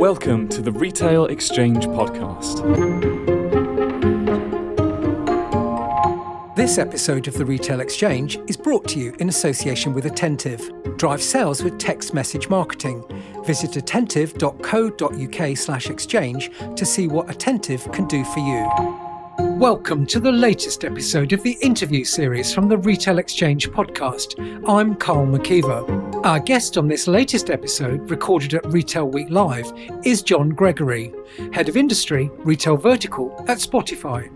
Welcome to the Retail Exchange Podcast. This episode of the Retail Exchange is brought to you in association with Attentive. Drive sales with text message marketing. Visit attentive.co.uk/exchange to see what Attentive can do for you. Welcome to the latest episode of the interview series from the Retail Exchange podcast. I'm Karl McKeever. Our guest on this latest episode, recorded at Retail Week Live, is John Gregory, Head of Industry, Retail Vertical at Spotify,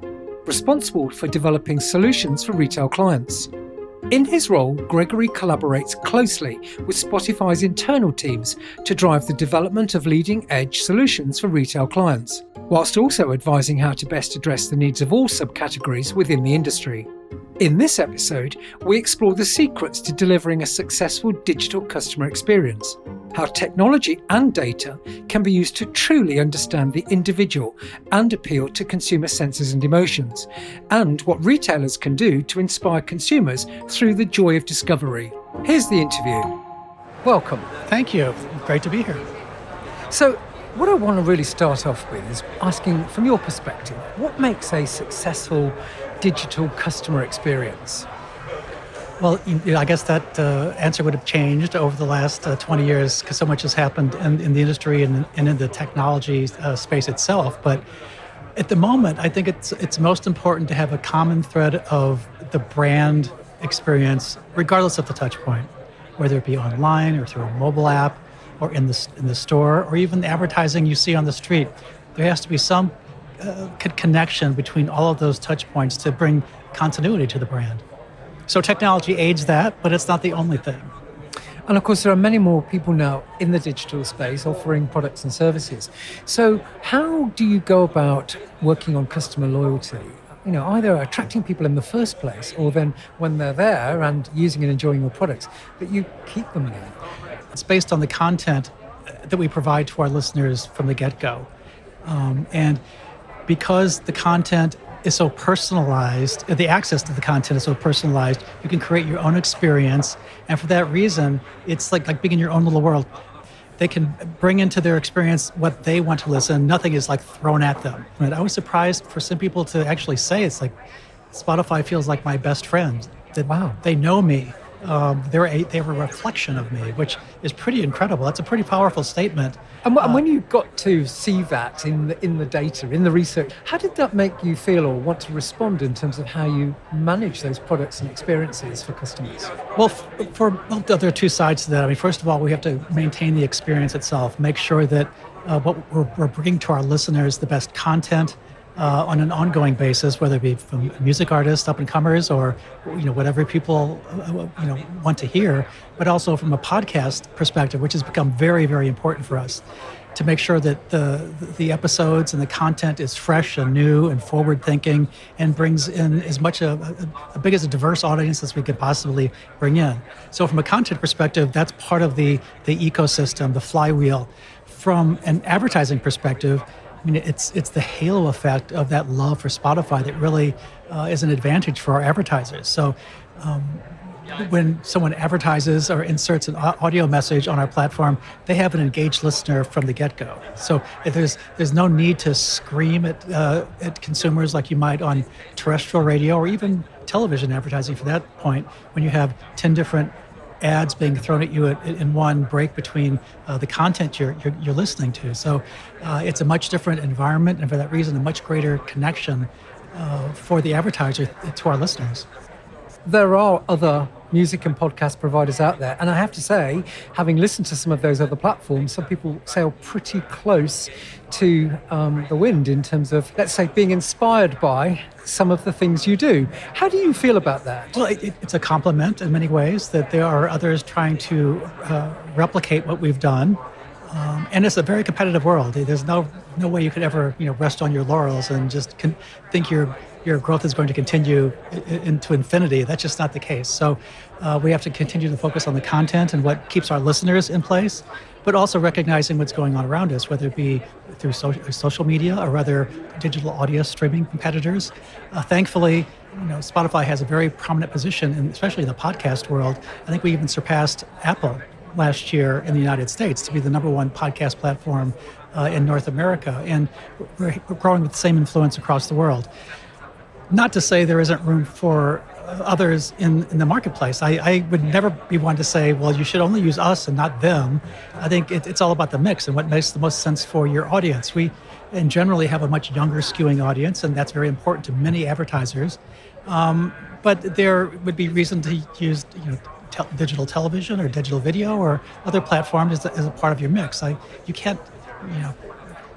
responsible for developing solutions for retail clients. In his role, Gregory collaborates closely with Spotify's internal teams to drive the development of leading edge solutions for retail clients whilst also advising how to best address the needs of all subcategories within the industry. In this episode, we explore the secrets to delivering a successful digital customer experience, how technology and data can be used to truly understand the individual and appeal to consumer senses and emotions, and what retailers can do to inspire consumers through the joy of discovery. Here's the interview. Welcome. Thank you. Great to be here. So, what I want to really start off with is asking, from your perspective, what makes a successful digital customer experience? Well, I guess that uh, answer would have changed over the last uh, 20 years because so much has happened in, in the industry and, and, in the technology uh, space itself. But at the moment, I think it's it's most important to have a common thread of the brand experience, regardless of the touch point, whether it be online or through a mobile app or in the, in the store or even the advertising you see on the street. There has to be some uh, connection between all of those touch points to bring continuity to the brand. So technology aids that, but it's not the only thing. And of course, there are many more people now in the digital space offering products and services. So, how do you go about working on customer loyalty? You know, either attracting people in the first place, or then when they're there and using and enjoying your products, that you keep them there. It's based on the content that we provide to our listeners from the get go. Um, and because the content is so personalized, uh, the access to the content is so personalized, you can create your own experience. And for that reason, it's like, like being in your own little world. They can bring into their experience what they want to listen. Nothing is like thrown at them. And I was surprised for some people to actually say it's like Spotify feels like my best friend. That wow, they know me um, they're a they're a reflection of me, which is pretty incredible. That's a pretty powerful statement. And, uh, when you got to see that in the, in the data, in the research, how did that make you feel or want to respond in terms of how you manage those products and experiences for customers? Well, for well, there are two sides to that. I mean, first of all, we have to maintain the experience itself, make sure that uh, what we're, we're bringing to our listeners the best content uh, on an ongoing basis, whether it be from music artists, up and comers, or you know whatever people uh, you know want to hear, but also from a podcast perspective, which has become very very important for us to make sure that the the episodes and the content is fresh and new and forward thinking and brings in as much a, a, a big as a diverse audience as we could possibly bring in. So from a content perspective, that's part of the the ecosystem, the flywheel. From an advertising perspective, I mean, it's it's the halo effect of that love for Spotify that really uh, is an advantage for our advertisers. So. Um, when someone advertises or inserts an audio message on our platform, they have an engaged listener from the get-go. So there's there's no need to scream at uh, at consumers like you might on terrestrial radio or even television advertising for that point. When you have ten different ads being thrown at you in one break between uh, the content you're, you're, you're, listening to. So uh, it's a much different environment, and for that reason, a much greater connection uh, for the advertiser to our listeners. There are other music and podcast providers out there. And I have to say, having listened to some of those other platforms, some people sail pretty close to um, the wind in terms of, let's say, being inspired by some of the things you do. How do you feel about that? Well, it, it's a compliment in many ways that there are others trying to uh, replicate what we've done. Um, and it's a very competitive world. There's no no way you could ever you know rest on your laurels and just con- think your your growth is going to continue into infinity. That's just not the case. So uh, we have to continue to focus on the content and what keeps our listeners in place, but also recognizing what's going on around us, whether it be through social, social media or other digital audio streaming competitors. Uh, thankfully, you know, Spotify has a very prominent position, in, especially in the podcast world. I think we even surpassed Apple last year in the United States to be the number one podcast platform uh, in North America, and we're, we're growing with the same influence across the world. Not to say there isn't room for others in, in the marketplace. I, I would never be one to say, well, you should only use us and not them. I think it, it's all about the mix and what makes the most sense for your audience. We and generally have a much younger skewing audience, and that's very important to many advertisers. Um, but there would be reason to use you know, te- digital television or digital video or other platforms as, as a part of your mix. I, you can't, you know,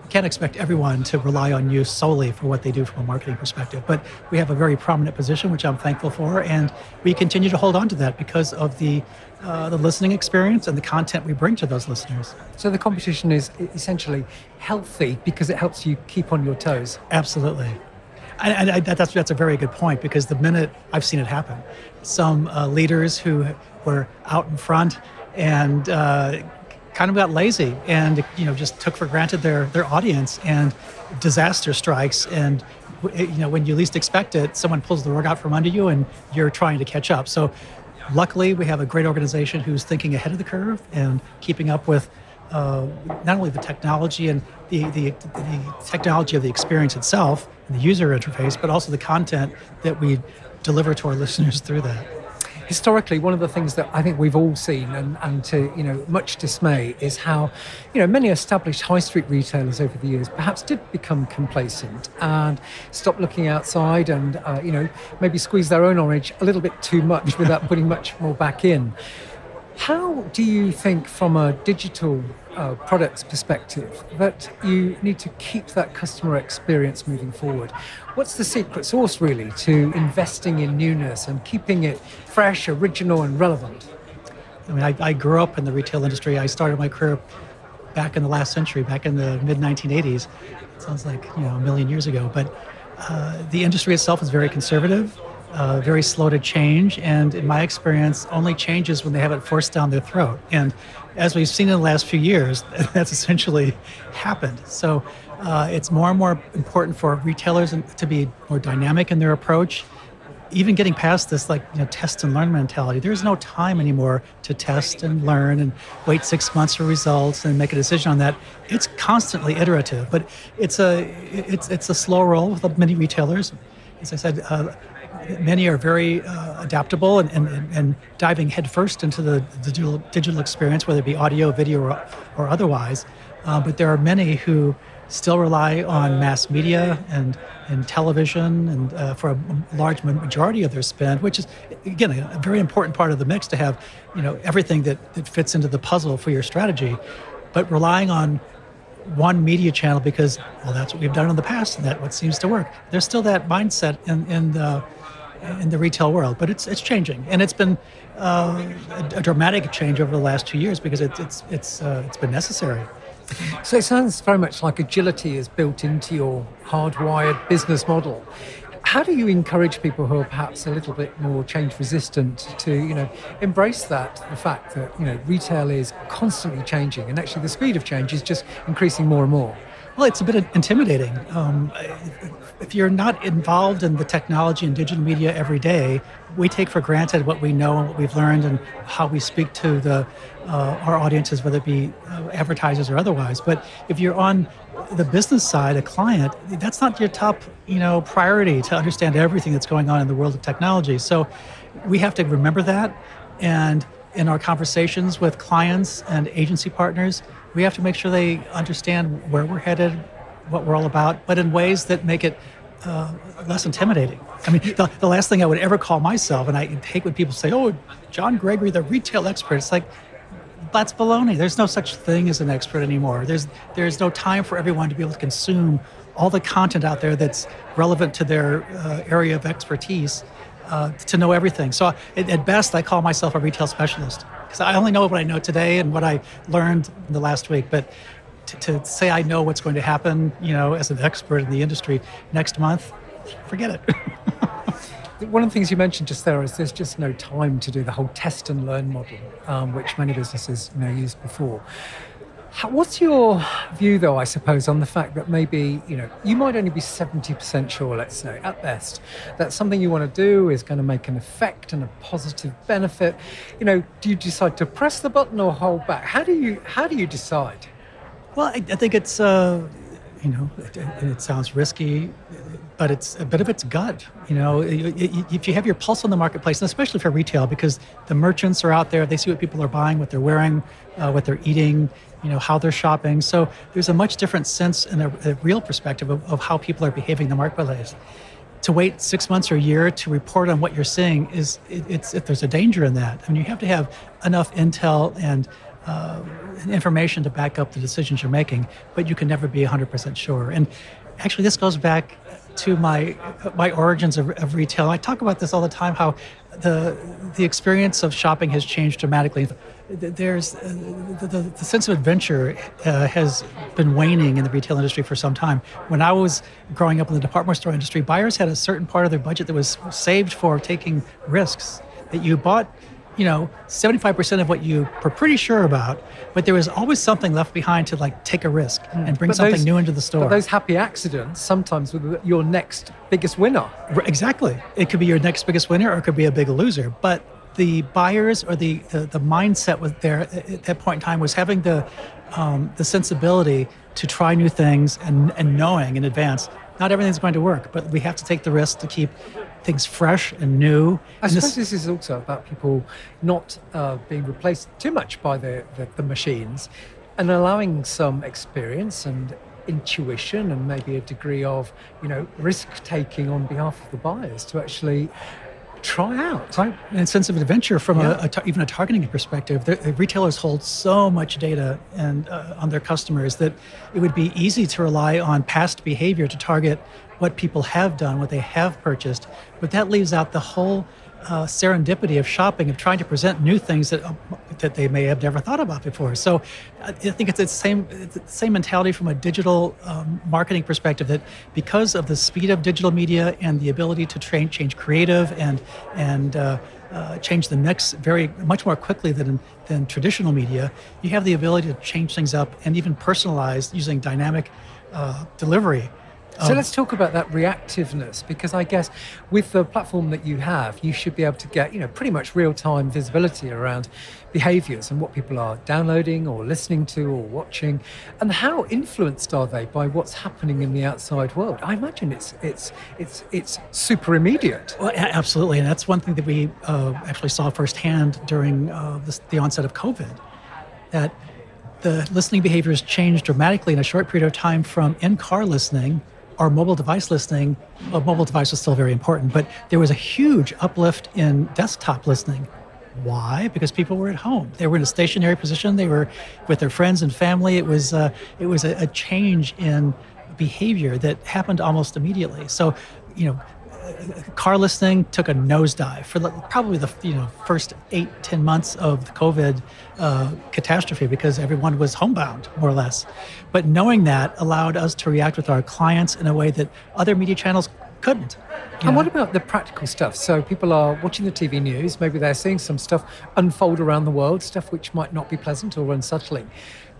can't expect everyone to rely on you solely for what they do from a marketing perspective. But we have a very prominent position, which I'm thankful for, and we continue to hold on to that because of the uh, the listening experience and the content we bring to those listeners. So the competition is essentially healthy because it helps you keep on your toes. Absolutely. And, and that's that's a very good point because the minute I've seen it happen, some uh, leaders who were out in front and uh, kind of got lazy and you know just took for granted their their audience and disaster strikes. And you know when you least expect it someone pulls the rug out from under you and you're trying to catch up. So luckily we have a great organization who's thinking ahead of the curve and keeping up with uh, not only the technology and the, the, the technology of the experience itself and the user interface but also the content that we deliver to our listeners through that historically, one of the things that I think we've all seen, and, and to you know much dismay, is how you know many established high street retailers over the years perhaps did become complacent and stop looking outside, and uh, you know maybe squeeze their own orange a little bit too much without putting much more back in. How do you think, from a digital uh, products perspective, that you need to keep that customer experience moving forward? What's the secret sauce, really, to investing in newness and keeping it fresh, original, and relevant? I mean, I, I grew up in the retail industry. I started my career back in the last century, back in the mid 1980s. sounds like you know a million years ago, but uh, the industry itself is very conservative uh, very slow to change, and in my experience, only changes when they have it forced down their throat. And as we've seen in the last few years, that's essentially happened. So uh, it's more and more important for retailers to be more dynamic in their approach. Even getting past this, like you know, test and learn mentality, there's no time anymore to test and learn and wait six months for results and make a decision on that. It's constantly iterative, but it's a it's it's a slow roll with many retailers. As I said, uh, many are very uh, adaptable and, and, and, diving headfirst into the, digital, digital, experience, whether it be audio, video, or, or otherwise. Uh, but there are many who still rely on mass media and, and television and uh, for a large majority of their spend, which is, again, a very important part of the mix to have you know, everything that, that fits into the puzzle for your strategy. But relying on one media channel because well that's what we've done in the past and that what seems to work there's still that mindset in, in the in the retail world, but it's it's changing, and it's been uh, a, a, dramatic change over the last two years because it, it's it's uh, it's been necessary. So it sounds very much like agility is built into your hardwired business model. How do you encourage people who are perhaps a little bit more change resistant to, you know, embrace that the fact that you know retail is constantly changing, and actually the speed of change is just increasing more and more? Well, it's a bit intimidating. Um, if you're not involved in the technology and digital media every day, we take for granted what we know and what we've learned and how we speak to the uh, our audiences, whether it be uh, advertisers or otherwise. But if you're on the business side, a client, that's not your top, you know, priority to understand everything that's going on in the world of technology. So we have to remember that, and in our conversations with clients and agency partners, we have to make sure they understand where we're headed, what we're all about, but in ways that make it uh, less intimidating. I mean, the, the last thing I would ever call myself, and I hate when people say, oh, John Gregory, the retail expert. It's like, that's baloney. There's no such thing as an expert anymore. There's, there's no time for everyone to be able to consume all the content out there that's relevant to their uh, area of expertise uh, to know everything. So at, at best, I call myself a retail specialist because I only know what I know today and what I learned in the last week. But to, to say I know what's going to happen, you know, as an expert in the industry next month, forget it. One of the things you mentioned just there is there's just no time to do the whole test and learn model, um, which many businesses you know used before. How, what's your view, though, I suppose, on the fact that maybe, you know, you might only be 70% sure, let's say, at best, that something you want to do is going to make an effect and a positive benefit. You know, do you decide to press the button or hold back? How do you, how do you decide? Well, I, I think it's, uh, you know, it, it, sounds risky, but it's a bit of its gut. You know, if you have your pulse on the marketplace, and especially for retail, because the merchants are out there, they see what people are buying, what they're wearing, uh, what they're eating, you know how they're shopping. So there's a much different sense and a, real perspective of, of, how people are behaving in the marketplace. To wait six months or a year to report on what you're seeing is it, it's it, there's a danger in that. I mean, you have to have enough intel and uh, information to back up the decisions you're making, but you can never be 100% sure. And actually, this goes back to my my origins of, of retail. I talk about this all the time. How the the experience of shopping has changed dramatically there's uh, the, the, the, sense of adventure uh, has been waning in the retail industry for some time. When I was growing up in the department store industry, buyers had a certain part of their budget that was saved for taking risks. That you bought, you know, 75% of what you were pretty sure about, but there was always something left behind to like take a risk mm. and bring but something those, new into the store. But those happy accidents sometimes were your next biggest winner. Exactly. It could be your next biggest winner or it could be a big loser. But the buyers or the, the, the mindset was there at that point in time was having the um, the sensibility to try new things and, and knowing in advance not everything's going to work, but we have to take the risk to keep things fresh and new. I and suppose this, this, is also about people not uh, being replaced too much by the, the, the machines and allowing some experience and intuition and maybe a degree of you know risk taking on behalf of the buyers to actually try out. Right. And a sense of adventure from yeah. a, a, even a targeting perspective. The, the retailers hold so much data and uh, on their customers that it would be easy to rely on past behavior to target what people have done, what they have purchased. But that leaves out the whole uh, serendipity of shopping, of trying to present new things that uh, that they may have never thought about before. So, I think it's the same it's the same mentality from a digital um, marketing perspective. That because of the speed of digital media and the ability to train, change creative and and uh, uh, change the mix very much more quickly than than traditional media, you have the ability to change things up and even personalize using dynamic uh, delivery so um, let's talk about that reactiveness because I guess with the platform that you have, you should be able to get, you know, pretty much real-time visibility around behaviors and what people are downloading or listening to or watching and how influenced are they by what's happening in the outside world. I imagine it's it's it's it's super immediate. Well, absolutely, and that's one thing that we uh, actually saw firsthand during uh, this, the onset of COVID that the listening behaviors changed dramatically in a short period of time from in-car listening our mobile device listening, well, mobile device was still very important, but there was a huge uplift in desktop listening. Why? Because people were at home. They were in a stationary position. They were with their friends and family. It was uh, it was a, a change in behavior that happened almost immediately. So, you know, car listening took a nosedive for probably the you know first eight ten months of the COVID uh, catastrophe because everyone was homebound more or less. But knowing that allowed us to react with our clients in a way that other media channels couldn't. And know? what about the practical stuff? So people are watching the TV news, maybe they're seeing some stuff unfold around the world, stuff which might not be pleasant or unsettling.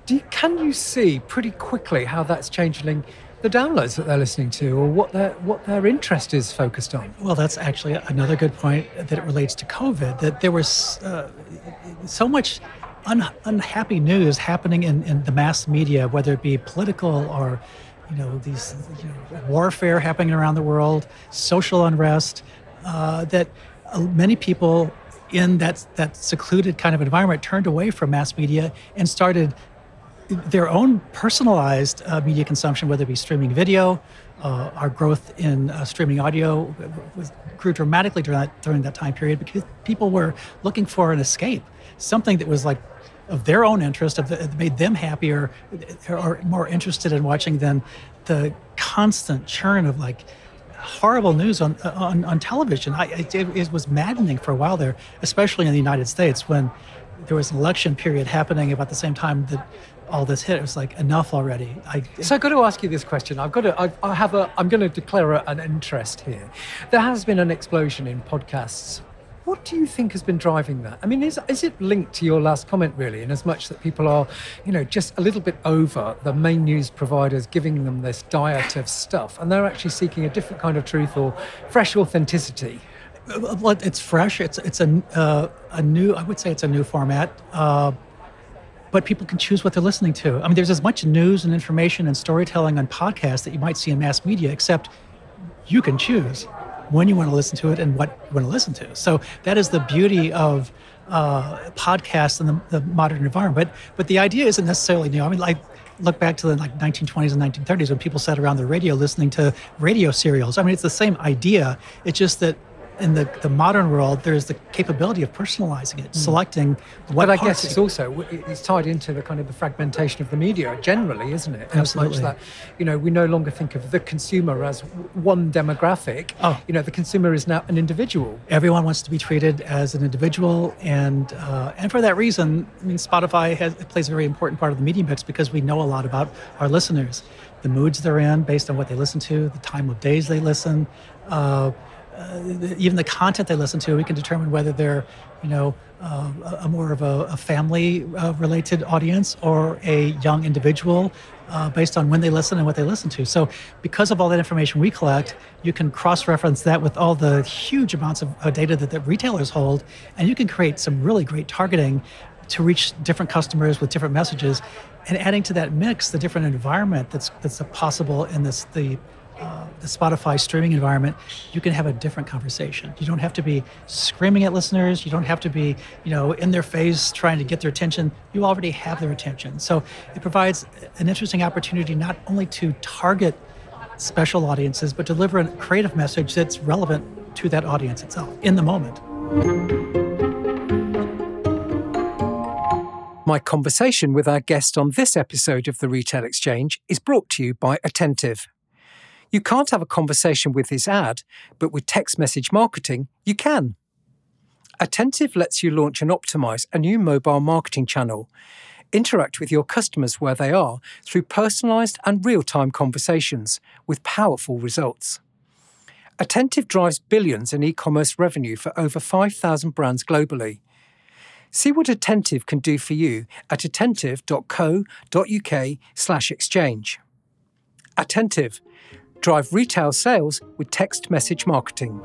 You, can you see pretty quickly how that's changing the downloads that they're listening to or what their what their interest is focused on. Well, that's actually another good point that it relates to COVID. That there was uh, so much un- unhappy news happening in, in the mass media, whether it be political or you know these you know, warfare happening around the world, social unrest, uh, that uh, many people in that that secluded kind of environment turned away from mass media and started their own personalized uh, media consumption, whether it be streaming video, uh, our growth in uh, streaming audio was, grew dramatically during that, during that time period because people were looking for an escape, something that was like of their own interest, of that made them happier or more interested in watching than the constant churn of like horrible news on on, on television. I, it, it was maddening for a while there, especially in the United States when there was an election period happening about the same time that all this hit. It was like enough already. I, so I've got to ask you this question. I've got to. I've, I have a. I'm going to declare a, an interest here. There has been an explosion in podcasts What do you think has been driving that? I mean, is, is it linked to your last comment, really, in as much that people are, you know, just a little bit over the main news providers giving them this diet of stuff and they're actually seeking a different kind of truth or fresh authenticity? Well, it's fresh. It's it's a uh, a new. I would say it's a new format. Uh, but people can choose what they're listening to. I mean, there's as much news and information and storytelling on podcasts that you might see in mass media, except you can choose when you want to listen to it and what you want to listen to. So that is the beauty of uh, podcasts in the, the, modern environment. But, but the idea isn't necessarily new. I mean, like look back to the like 1920s and 1930s when people sat around the radio listening to radio serials. I mean, it's the same idea. It's just that in the, the modern world, there's the capability of personalizing it, mm. selecting what. But I guess it's also it's tied into the kind of the fragmentation of the media generally, isn't it? Absolutely. That you know we no longer think of the consumer as one demographic. Oh, you know the consumer is now an individual. Everyone wants to be treated as an individual, and uh, and for that reason, I mean, Spotify has plays a very important part of the media mix because we know a lot about our listeners, the moods they're in based on what they listen to, the time of days they listen. Uh, uh, even the content they listen to, we can determine whether they're, you know, uh, a more of a, a family-related uh, audience or a young individual, uh, based on when they listen and what they listen to. So, because of all that information we collect, you can cross-reference that with all the huge amounts of uh, data that the retailers hold, and you can create some really great targeting to reach different customers with different messages, and adding to that mix the different environment that's that's possible in this the uh, the Spotify streaming environment, you can have a different conversation. You don't have to be screaming at listeners. You don't have to be, you know, in their face trying to get their attention. You already have their attention. So it provides an interesting opportunity not only to target special audiences, but deliver a creative message that's relevant to that audience itself in the moment. My conversation with our guest on this episode of the Retail Exchange is brought to you by Attentive. You can't have a conversation with this ad, but with text message marketing, you can. Attentive lets you launch and optimize a new mobile marketing channel. Interact with your customers where they are through personalized and real time conversations with powerful results. Attentive drives billions in e commerce revenue for over 5,000 brands globally. See what Attentive can do for you at attentive.co.uk/slash exchange. Attentive Drive retail sales with text message marketing.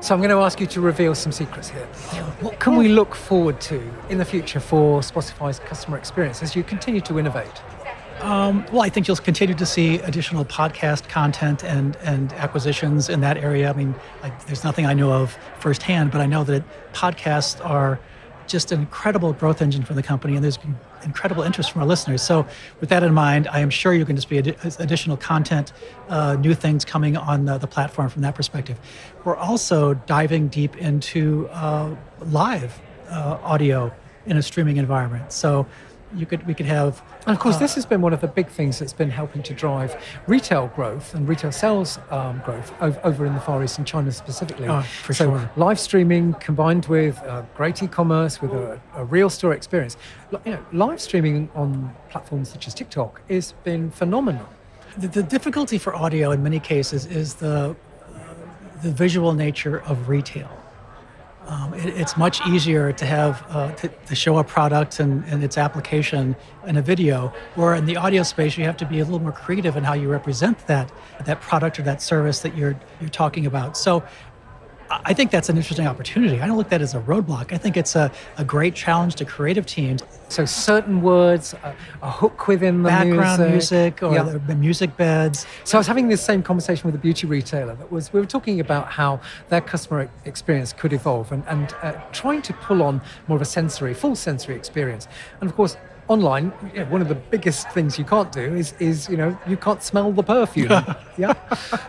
So I'm going to ask you to reveal some secrets here. What can we look forward to in the future for Spotify's customer experience as you continue to innovate? Um, well, I think you'll continue to see additional podcast content and and acquisitions in that area. I mean, like, there's nothing I know of firsthand, but I know that podcasts are just an incredible growth engine for the company, and there's been incredible interest from our listeners. So, with that in mind, I am sure you can just be ad- additional content, uh, new things coming on the, the, platform from that perspective. We're also diving deep into uh, live uh, audio in a streaming environment. So, you could we could have and of course uh, this has been one of the big things that's been helping to drive retail growth and retail sales um, growth over, over, in the far east and china specifically. Oh, so sure. live streaming combined with uh, great e-commerce with a, a, real store experience you know live streaming on platforms such as tiktok has been phenomenal. The, the difficulty for audio in many cases is the the visual nature of retail um, it, it's much easier to have uh, to, to, show a product and, and, its application in a video, where in the audio space you have to be a little more creative in how you represent that that product or that service that you're you're talking about. So I think that's an interesting opportunity. I don't look at that as a roadblock. I think it's a, a great challenge to creative teams. So certain words, a, a hook within the background music, music or yeah. the music beds. So I was having this same conversation with a beauty retailer that was we were talking about how their customer experience could evolve and, and uh, trying to pull on more of a sensory, full sensory experience. And of course, online, one of the biggest things you can't do is, is you know, you can't smell the perfume. yeah.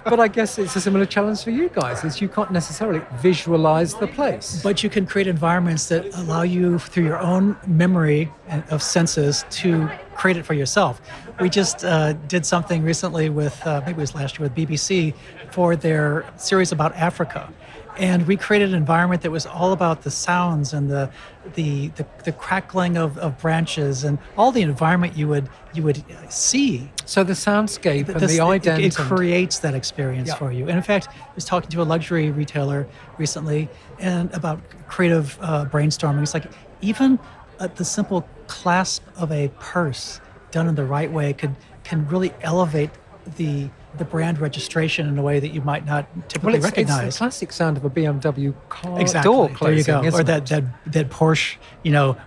But I guess it's a similar challenge for you guys, is you can't necessarily visualize the place. But you can create environments that allow you, through your own memory of senses, to create it for yourself. We just uh, did something recently with, uh, maybe it was last year with BBC, for their series about Africa and we created an environment that was all about the sounds and the the the, the crackling of, of branches and all the environment you would you would see. So the soundscape the, and the ident it, it creates that experience yeah. for you. And in fact, I was talking to a luxury retailer recently and about creative uh, brainstorming. It's like even uh, the simple clasp of a purse done in the right way could can really elevate the the brand registration in a way that you might not typically well, it's, recognize. It's the classic sound of a BMW car exactly. door closing. There you go. Or that, that that Porsche, you know.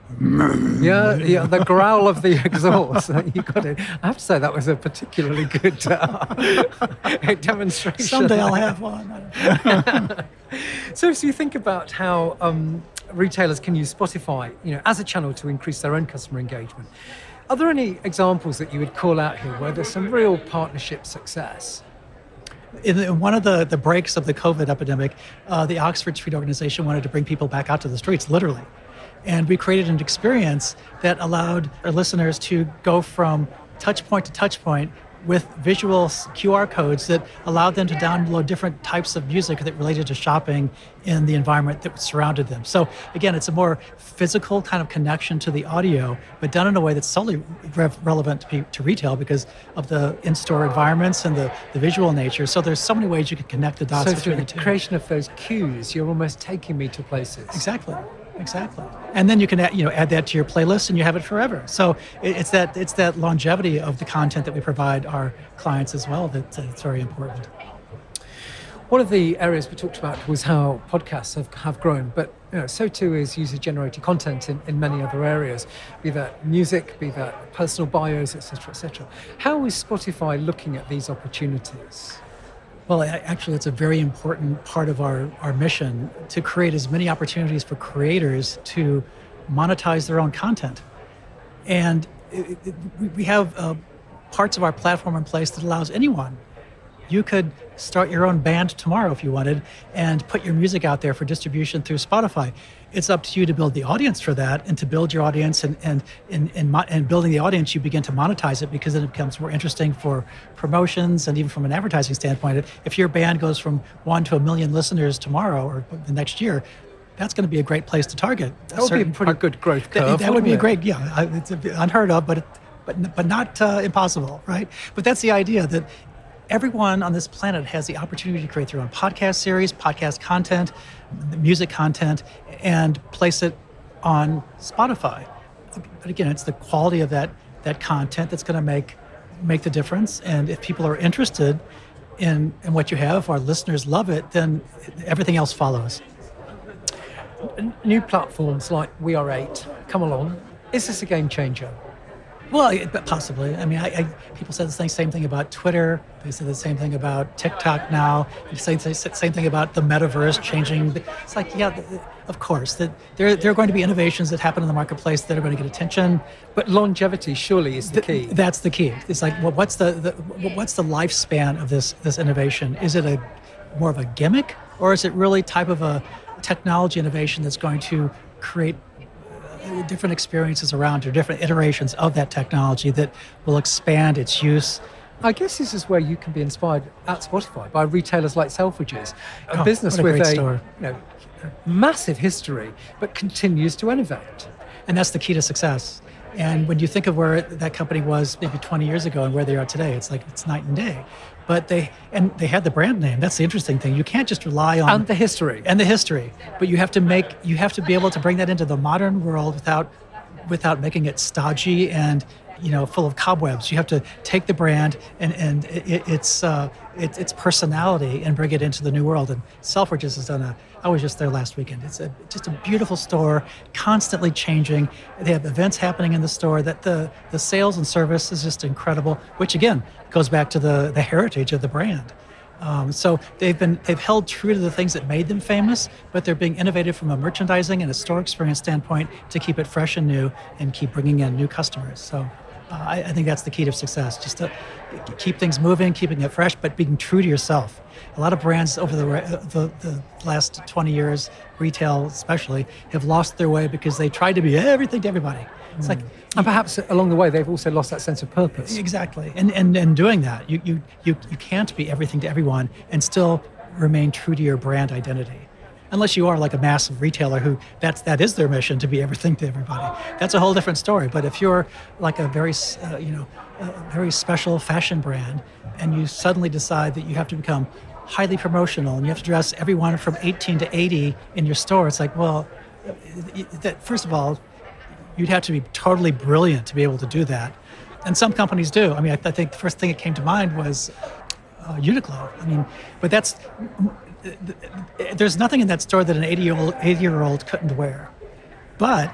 Yeah, yeah, the growl of the exhaust. you got it. I have to say that was a particularly good uh, demonstration. Someday I'll have one. so, so you think about how um, retailers can use Spotify, you know, as a channel to increase their own customer engagement. Are there any examples that you would call out here where there's some real partnership success? In one of the, the breaks of the COVID epidemic, uh, the Oxford Street Organization wanted to bring people back out to the streets, literally. And we created an experience that allowed our listeners to go from touch point to touch point with visual QR codes that allowed them to download different types of music that related to shopping in the environment that surrounded them. So again, it's a more physical kind of connection to the audio, but done in a way that's solely re- relevant to, to, retail because of the in-store environments and the, the visual nature. So there's so many ways you can connect the dots so between the, the two. creation of those cues, you're almost taking me to places. Exactly. Exactly. And then you can add, you know add that to your playlist and you have it forever. So it's that it's that longevity of the content that we provide our clients as well that's uh, very important. One of the areas we talked about was how podcasts have, have grown, but you know, so too is user generated content in, in many other areas, be that music, be that personal bios, etc., etc. How is Spotify looking at these opportunities? Well, actually, it's a very important part of our, our mission to create as many opportunities for creators to monetize their own content. And it, it, we have uh, parts of our platform in place that allows anyone. You could start your own band tomorrow if you wanted and put your music out there for distribution through Spotify it's up to you to build the audience for that. And to build your audience and and in in, in building the audience you begin to monetize it because then it becomes more interesting for promotions and even from an advertising standpoint. If your band goes from one to a million listeners tomorrow or the next year that's going to be a great place to target. That would be pretty, a pretty good growth curve that, that would be it? a great yeah it's unheard of but but but not uh, impossible right? But that's the idea that everyone on this planet has the opportunity to create their own podcast series, podcast content, music content, and place it on Spotify. But again, it's the quality of that that content that's going to make make the difference. And if people are interested in, in what you have, our listeners love it, then everything else follows. New platforms like WeAre8 come along. Is this a game changer? Well, possibly. I mean, I, I, people said the same, same thing about Twitter. They said the same thing about TikTok now. They say the same thing about the metaverse changing. It's like, yeah, of course. That there, there are going to be innovations that happen in the marketplace that are going to get attention. But longevity surely is the key. that's the key. It's like, well, what's the, the what's the lifespan of this this innovation? Is it a more of a gimmick, or is it really type of a technology innovation that's going to create different experiences around or different iterations of that technology that will expand its use. I guess this is where you can be inspired at Spotify by retailers like Selfridges, a oh, business a with a you know, massive history, but continues to innovate. And that's the key to success. And when you think of where that company was maybe 20 years ago and where they are today, it's like it's night and day but they and they had the brand name. That's the interesting thing. You can't just rely on and the history. And the history. But you have to make you have to be able to bring that into the modern world without without making it stodgy and you know full of cobwebs. You have to take the brand and and it, its uh, it, its personality and bring it into the new world. And selfridges has done a i was just there last weekend. It's a, just a beautiful store constantly changing. They have events happening in the store that the the sales and service is just incredible which again goes back to the the heritage of the brand. Um, so they've been they've held true to the things that made them famous, but they're being innovative from a merchandising and a store experience standpoint to keep it fresh and new and keep bringing in new customers. So Uh, I, I, think that's the key to success. Just to keep things moving, keeping it fresh, but being true to yourself. A lot of brands over the, the, the last 20 years, retail especially, have lost their way because they tried to be everything to everybody. It's like, mm. and perhaps along the way they've also lost that sense of purpose. Exactly, and and and doing that, you you you you can't be everything to everyone and still remain true to your brand identity unless you are like a massive retailer who that's that is their mission to be everything to everybody that's a whole different story but if you're like a very uh, you know very special fashion brand and you suddenly decide that you have to become highly promotional and you have to dress everyone from 18 to 80 in your store it's like well that first of all you'd have to be totally brilliant to be able to do that. And some companies do. I mean, I, I think the first thing that came to mind was uh, Uniqlo. I mean, but that's there's nothing in that store that an 80 year old 80 year old couldn't wear, but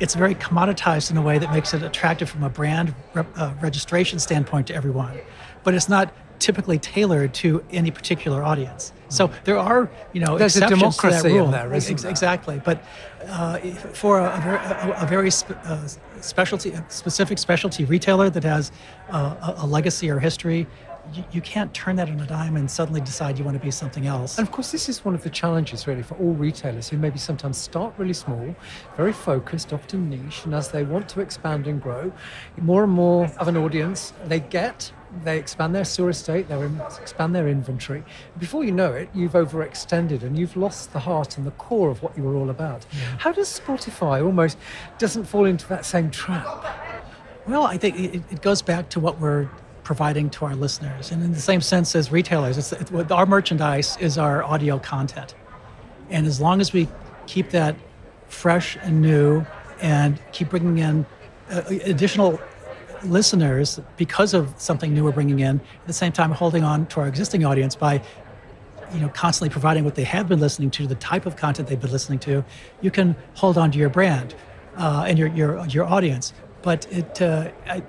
it's very commoditized in a way that makes it attractive from a brand uh, registration standpoint to everyone. But it's not typically tailored to any particular audience. So there are, you know, there's a democracy rule. in there, isn't there? Exactly, but uh, for a, a, a very spe- uh, specialty, a specific specialty retailer that has uh, a, legacy or history, you, you, can't turn that on a dime and suddenly decide you want to be something else. And of course, this is one of the challenges, really, for all retailers who maybe sometimes start really small, very focused, often niche, and as they want to expand and grow, more and more of an audience they get they expand their store estate, they expand their inventory. Before you know it, you've overextended and you've lost the heart and the core of what you were all about. Yeah. How does Spotify almost doesn't fall into that same trap? Well, I think it, it goes back to what we're providing to our listeners, and in the same sense as retailers, it's, it's, our merchandise is our audio content, and as long as we keep that fresh and new, and keep bringing in uh, additional listeners because of something new we're bringing in. At the same time, holding on to our existing audience by you know constantly providing what they have been listening to, the type of content they've been listening to. You can hold on to your brand uh, and your your your audience, but it uh, I,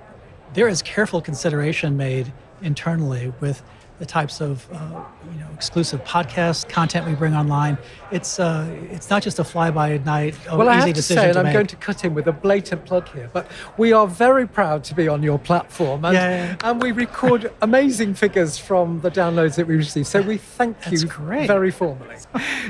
there is careful consideration made internally with the types of uh, you know exclusive podcast content we bring online. It's uh, it's not just a fly by night. Well, I have to say, and I'm going to cut in with a blatant plug here, but we are very proud to be on your platform, and, yeah. and we record amazing figures from the downloads that we receive. So we thank That's you great. very formally.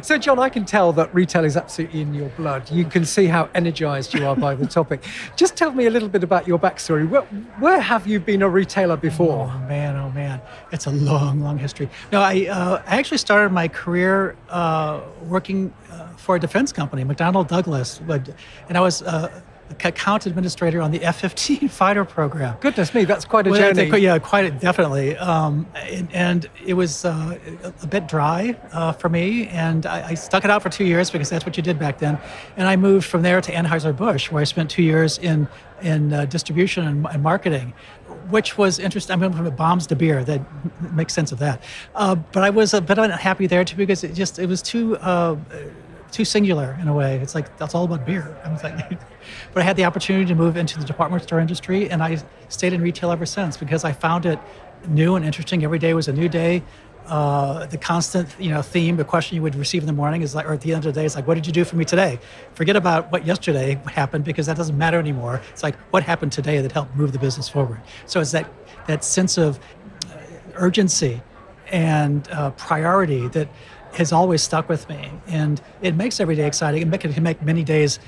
so, John, I can tell that retail is absolutely in your blood. You can see how energized you are by the topic. Just tell me a little bit about your backstory. Where, where have you been a retailer before? Oh man, oh man, it's a long, long long history. No, I, uh, I actually started my career uh, working uh, for a defense company, McDonnell Douglas, and I was uh, account administrator on the F-15 fighter program. Goodness me, that's quite a well, journey. Yeah, quite definitely. Um, and, and, it was uh, a bit dry uh, for me, and I, I, stuck it out for two years because that's what you did back then. And I moved from there to Anheuser Busch, where I spent two years in in uh, distribution and, and, marketing, which was interesting. I'm mean, from bombs to beer, that makes sense of that. Uh, but I was a bit unhappy there too because it just it was too uh, too singular in a way. It's like that's all about beer. I like, but I had the opportunity to move into the department store industry, and I stayed in retail ever since because I found it new and interesting. Every day was a new day. Uh, the constant, you know, theme, the question you would receive in the morning is like, or at the end of the day, is like, what did you do for me today? Forget about what yesterday happened because that doesn't matter anymore. It's like, what happened today that helped move the business forward? So it's that that sense of uh, urgency and uh, priority that has always stuck with me, and it makes every day exciting. It can make many days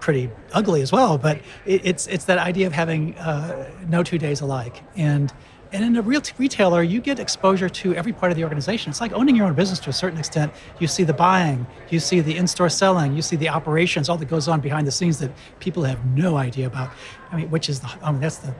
pretty ugly as well, but it, it's it's that idea of having uh, no two days alike, and and in a real retailer, you get exposure to every part of the organization. It's like owning your own business to a certain extent. You see the buying, you see the in-store selling, you see the operations, all that goes on behind the scenes that people have no idea about. I mean, which is the I mean, that's the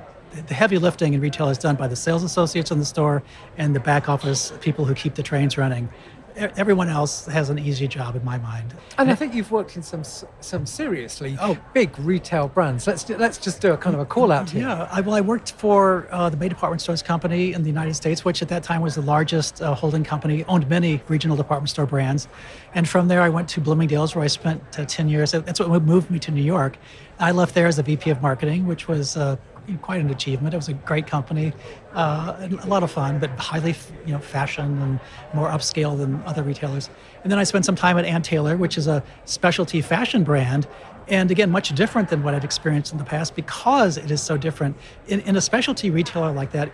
the heavy lifting in retail is done by the sales associates in the store and the back office people who keep the trains running. Everyone else has an easy job in my mind. And I think you've worked in some some seriously oh. big retail brands. Let's let's just do a kind of a call out here. Yeah, I, well, I worked for uh, the May Department Stores Company in the United States, which at that time was the largest uh, holding company, owned many regional department store brands. And from there, I went to Bloomingdale's, where I spent uh, 10 years. That's what moved me to New York. I left there as the VP of marketing, which was uh, quite an achievement. It was a great company, uh, a lot of fun, but highly you know fashion and more upscale than other retailers. And then I spent some time at Ann Taylor, which is a specialty fashion brand, and again, much different than what I'd experienced in the past because it is so different. In, in a specialty retailer like that,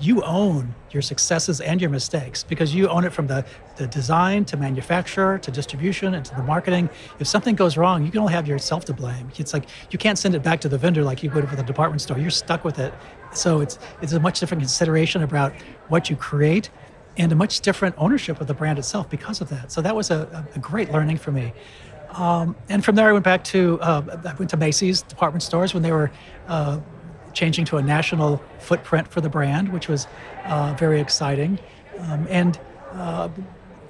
you own your successes and your mistakes because you own it from the, the design to manufacture to distribution and to the marketing. If something goes wrong, you can only have yourself to blame. It's like you can't send it back to the vendor like you would with a department store. You're stuck with it. So it's it's a much different consideration about what you create and a much different ownership of the brand itself because of that. So that was a, a great learning for me. Um, and from there, I went back to uh, I went to Macy's department stores when they were uh, changing to a national footprint for the brand, which was uh, very exciting. Um, and uh,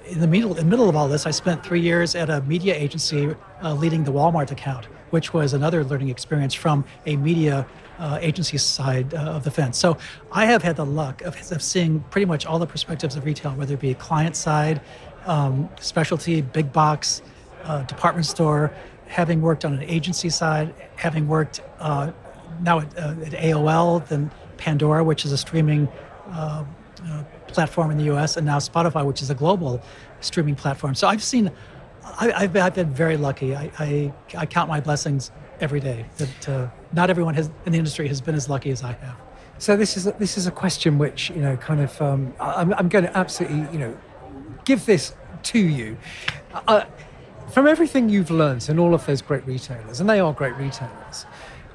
in the middle, in the middle of all this, I spent three years at a media agency uh, leading the Walmart account, which was another learning experience from a media uh, agency side uh, of the fence. So I have had the luck of, of, seeing pretty much all the perspectives of retail, whether it be client side, um, specialty, big box, uh, department store, having worked on an agency side, having worked now at, uh, at, AOL, then Pandora, which is a streaming uh, uh, platform in the US, and now Spotify, which is a global streaming platform. So I've seen, I, have been, I've been very lucky. I, I, I, count my blessings every day that uh, not everyone has, in the industry has been as lucky as I have. So this is a, this is a question which you know kind of um, I'm, I'm going to absolutely you know give this to you. Uh, from everything you've learned in all of those great retailers, and they are great retailers,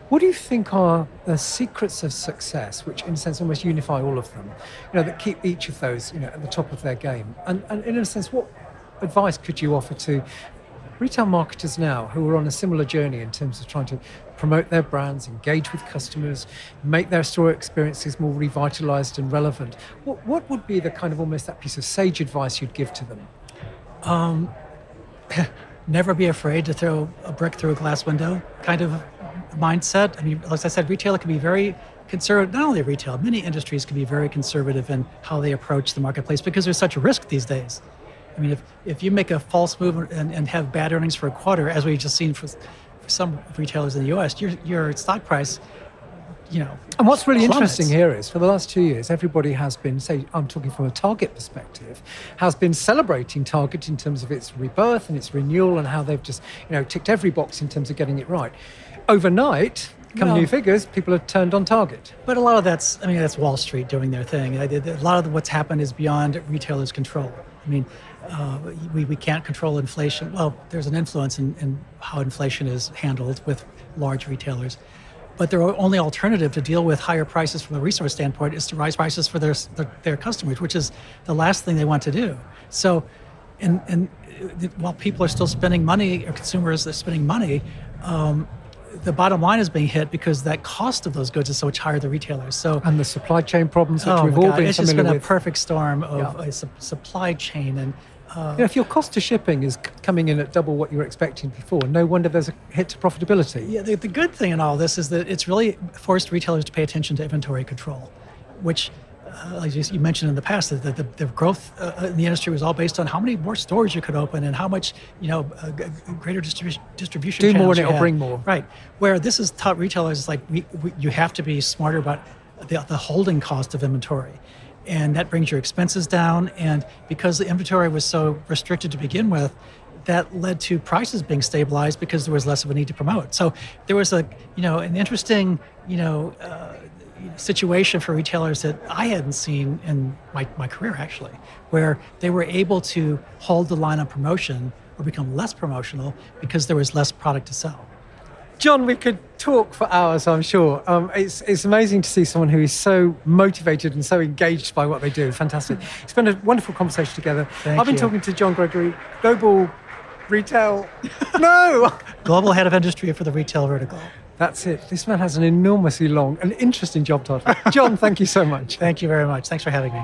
what do you think are the secrets of success, which in a sense almost unify all of them, you know, that keep each of those, you know, at the top of their game? And, and in a sense, what advice could you offer to retail marketers now who are on a similar journey in terms of trying to promote their brands, engage with customers, make their store experiences more revitalized and relevant? What, what would be the kind of almost that piece of sage advice you'd give to them? Um, never be afraid to throw a brick through a glass window kind of mindset. I mean, as I said, retail can be very conservative. Not only retail, many industries can be very conservative in how they approach the marketplace because there's such a risk these days. I mean, if, if you make a false move and, and have bad earnings for a quarter, as we've just seen for, for some retailers in the U.S., your your stock price you know. And what's really plummets. interesting here is for the last two years, everybody has been, say, I'm talking from a Target perspective, has been celebrating Target in terms of its rebirth and its renewal and how they've just, you know, ticked every box in terms of getting it right overnight, come new figures, people have turned on Target. But a lot of that's, I mean, that's Wall Street doing their thing. A lot of what's happened is beyond retailers' control. I mean, uh, we, we can't control inflation. Well, there's an influence in, in how inflation is handled with large retailers. But their only alternative to deal with higher prices from a resource standpoint is to rise prices for their, their, their customers, which is the last thing they want to do. So, and, and uh, while people are still spending money, or consumers are spending money, um, the bottom line is being hit because that cost of those goods is so much higher than retailers. So and the supply chain problems which oh we've all been it's just been a with. perfect storm of yeah. a su- supply chain and. Uh, you know, if your cost of shipping is coming in at double what you were expecting before, no wonder there's a hit to profitability. Yeah, the, the good thing in all this is that it's really forced retailers to pay attention to inventory control, which uh, as you mentioned in the past, that the, the, the, growth uh, in the industry was all based on how many more stores you could open and how much, you know, uh, greater distribution distribution. Do more and it'll bring more. Right. Where this is taught retailers like we, we, you have to be smarter about the, the holding cost of inventory. And that brings your expenses down. And because the inventory was so restricted to begin with, that led to prices being stabilized because there was less of a need to promote. So there was a, you know, an interesting, you know, uh, situation for retailers that I hadn't seen in my, my career actually, where they were able to hold the line on promotion or become less promotional because there was less product to sell. John, we could talk for hours, I'm sure. Um, it's, it's amazing to see someone who is so motivated and so engaged by what they do. Fantastic. It's been a wonderful conversation together. Thank I've been you. talking to John Gregory, global retail. no! Global head of industry for the retail vertical. That's it. This man has an enormously long and interesting job title. John, thank you so much. Thank you very much. Thanks for having me.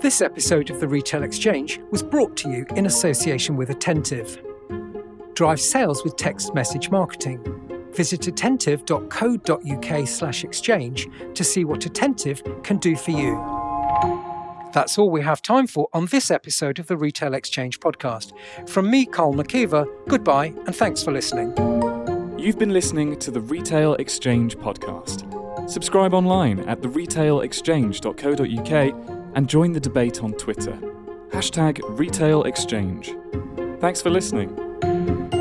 This episode of the Retail Exchange was brought to you in association with Attentive. Drive sales with text message marketing. Visit attentive.co.uk slash exchange to see what Attentive can do for you. That's all we have time for on this episode of the Retail Exchange podcast. From me, Karl McKeever, goodbye and thanks for listening. You've been listening to the Retail Exchange podcast. Subscribe online at theretailexchange.co.uk and join the debate on Twitter. Hashtag Retail Exchange. Thanks for listening thank you